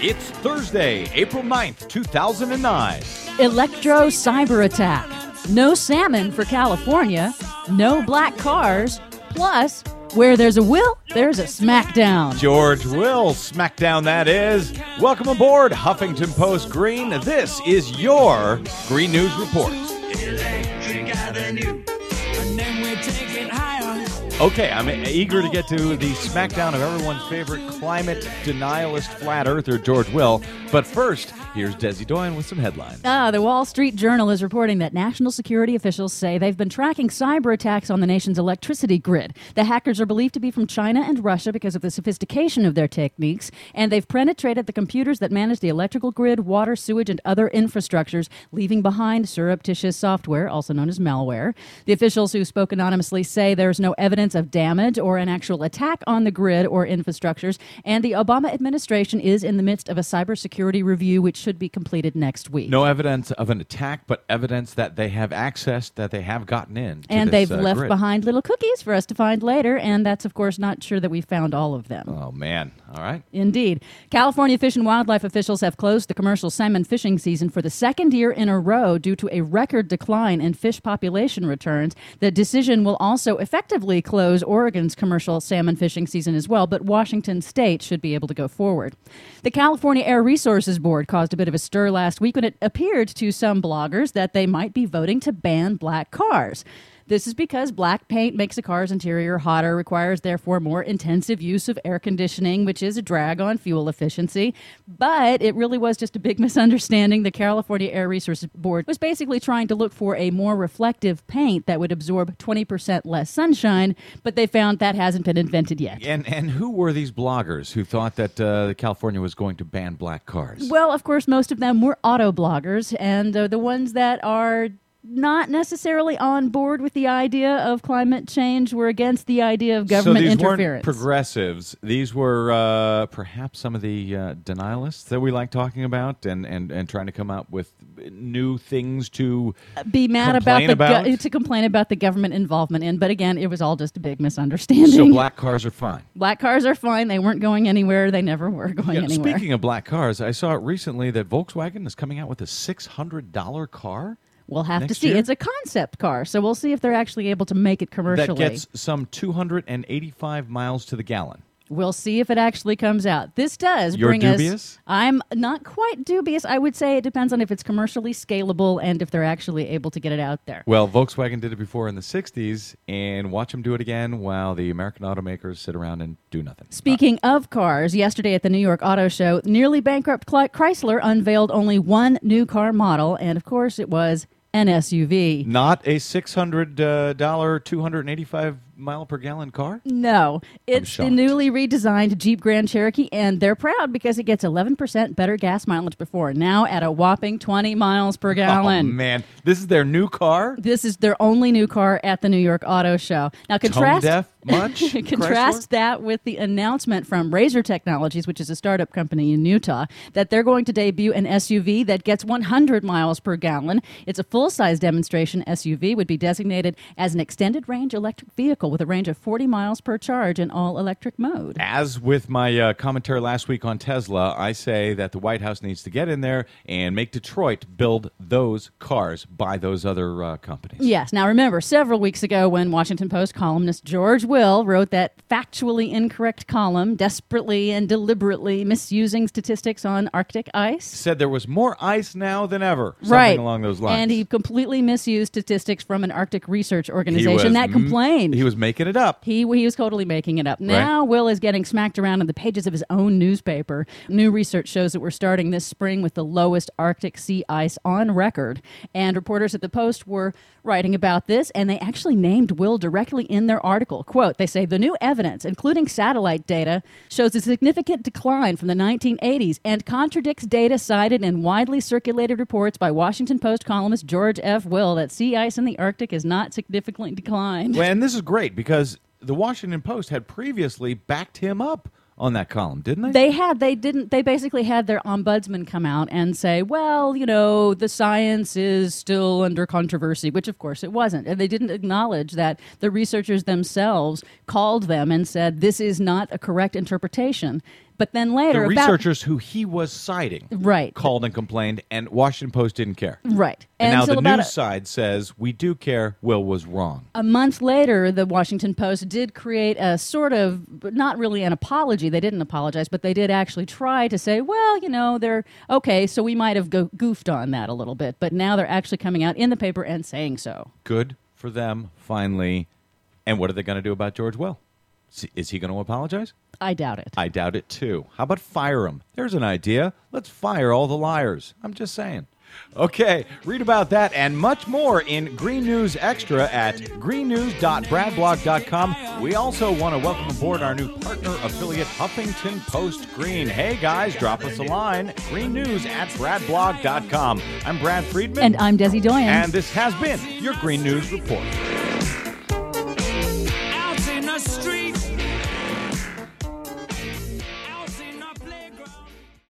It's Thursday, April 9th, 2009. Electro cyber attack. No salmon for California. No black cars. Plus, where there's a will, there's a smackdown. George Will, Smackdown that is. Welcome aboard, Huffington Post Green. This is your Green News Report. Electric Avenue, Okay, I'm eager to get to the smackdown of everyone's favorite climate denialist flat earther, George Will. But first, here's Desi Doyen with some headlines. Ah, the Wall Street Journal is reporting that national security officials say they've been tracking cyber attacks on the nation's electricity grid. The hackers are believed to be from China and Russia because of the sophistication of their techniques, and they've penetrated the computers that manage the electrical grid, water, sewage, and other infrastructures, leaving behind surreptitious software, also known as malware. The officials who spoke anonymously say there's no evidence of damage or an actual attack on the grid or infrastructures, and the Obama administration is in the midst of a cybersecurity review which should be completed next week. No evidence of an attack, but evidence that they have accessed, that they have gotten in. and this, they've uh, left grid. behind little cookies for us to find later, and that's, of course, not sure that we found all of them. Oh, man. All right. Indeed. California Fish and Wildlife officials have closed the commercial salmon fishing season for the second year in a row due to a record decline in fish population returns. The decision will also effectively close Oregon's commercial salmon fishing season as well, but Washington state should be able to go forward. The California Air Resources Board caused a bit of a stir last week when it appeared to some bloggers that they might be voting to ban black cars. This is because black paint makes a car's interior hotter, requires therefore more intensive use of air conditioning, which is a drag on fuel efficiency. But it really was just a big misunderstanding. The California Air Resources Board was basically trying to look for a more reflective paint that would absorb 20% less sunshine, but they found that hasn't been invented yet. And and who were these bloggers who thought that uh, California was going to ban black cars? Well, of course, most of them were auto bloggers, and uh, the ones that are not necessarily on board with the idea of climate change We're against the idea of government so these interference. weren't progressives. These were uh, perhaps some of the uh, denialists that we like talking about and, and, and trying to come up with new things to be mad about the about? go- to complain about the government involvement in, but again, it was all just a big misunderstanding. So black cars are fine. Black cars are fine; they weren't going anywhere. They never were going Yeah, anywhere. speaking of black cars, I saw recently that Volkswagen is coming out with a six hundred dollar car we'll have to see. year? It's a concept car, so we'll see if they're actually able to make it commercially. that gets some two hundred and eighty five miles to the gallon. We'll see if it actually comes out. This does You're bring dubious? us. I'm not quite dubious. I would say it depends on if it's commercially scalable and if they're actually able to get it out there. Well, Volkswagen did it before in the '60s, and watch them do it again while the American automakers sit around and do nothing. Speaking of cars, yesterday at the New York Auto Show, nearly bankrupt Chrysler unveiled only one new car model, and of course, it was an SUV. Not a $600, uh, $285 mile per gallon car. No, it's the shocked. newly redesigned Jeep Grand Cherokee, and they're proud because it gets 11% better gas mileage before, now at a whopping 20 miles per Oh gallon. man, this is their new car. This is their only new car at the New York Auto Show. Now, Tone contrast deaf much? contrast that with the announcement from Raser Technologies, which is a startup company in Utah, that they're going to debut an SUV that gets 100 miles per gallon. It's a full-size demonstration SUV, would be designated as an extended range electric vehicle with a range of 40 miles per charge in all electric mode. As with my uh, commentary last week on Tesla, I say that the White House needs to get in there and make Detroit build those cars by those other uh, companies. Yes. Now, remember, several weeks ago, when Washington Post columnist George Will wrote that factually incorrect column, desperately and deliberately misusing statistics on Arctic ice. Said there was more ice now than ever. Something right along those lines. and he completely misused statistics from an arctic research organization that m- complained He was making it up. he, he was totally making it up. Now, Will is getting smacked around in the pages of his own newspaper. New research shows that we're starting this spring with the lowest Arctic sea ice on record. And reporters at the Post were writing about this, and they actually named Will directly in their article. Quote, they say, the new evidence, including satellite data, shows a significant decline from the 1980s and contradicts data cited in widely circulated reports by Washington Post columnist George F. Will that sea ice in the Arctic is not significantly declined. Well, and this is great because the Washington Post had previously backed him up on that column, didn't they? They had, they didn't, they basically had their ombudsman come out and say, well, you know, the science is still under controversy, which of course it wasn't. And they didn't acknowledge that the researchers themselves called them and said, this is not a correct interpretation. But then later, The about- researchers who he was citing Right. called and complained, and Washington Post didn't care. right, And, now the news a- side says we do care. Will was wrong. a month later, the Washington Post did create a sort of, not really an apology. They didn't apologize, but they did actually try to say, well, you know, they're okay, so we might have go- goofed on that a little bit. But now they're actually coming out in the paper and saying so. Good for them, finally. And what are they going to do about George Will? Is he going to apologize? I doubt it. I doubt it too. How about fire him? There's an idea. Let's fire all the liars. I'm just saying. Okay, read about that and much more in Green News Extra at greennews.bradblog.com. We also want to welcome aboard our new partner affiliate, Huffington Post Green. Hey guys, drop us a line. Green News at bradblog.com. I'm Brad Friedman. and I'm Desi Doyen. and this has been your Green News Report.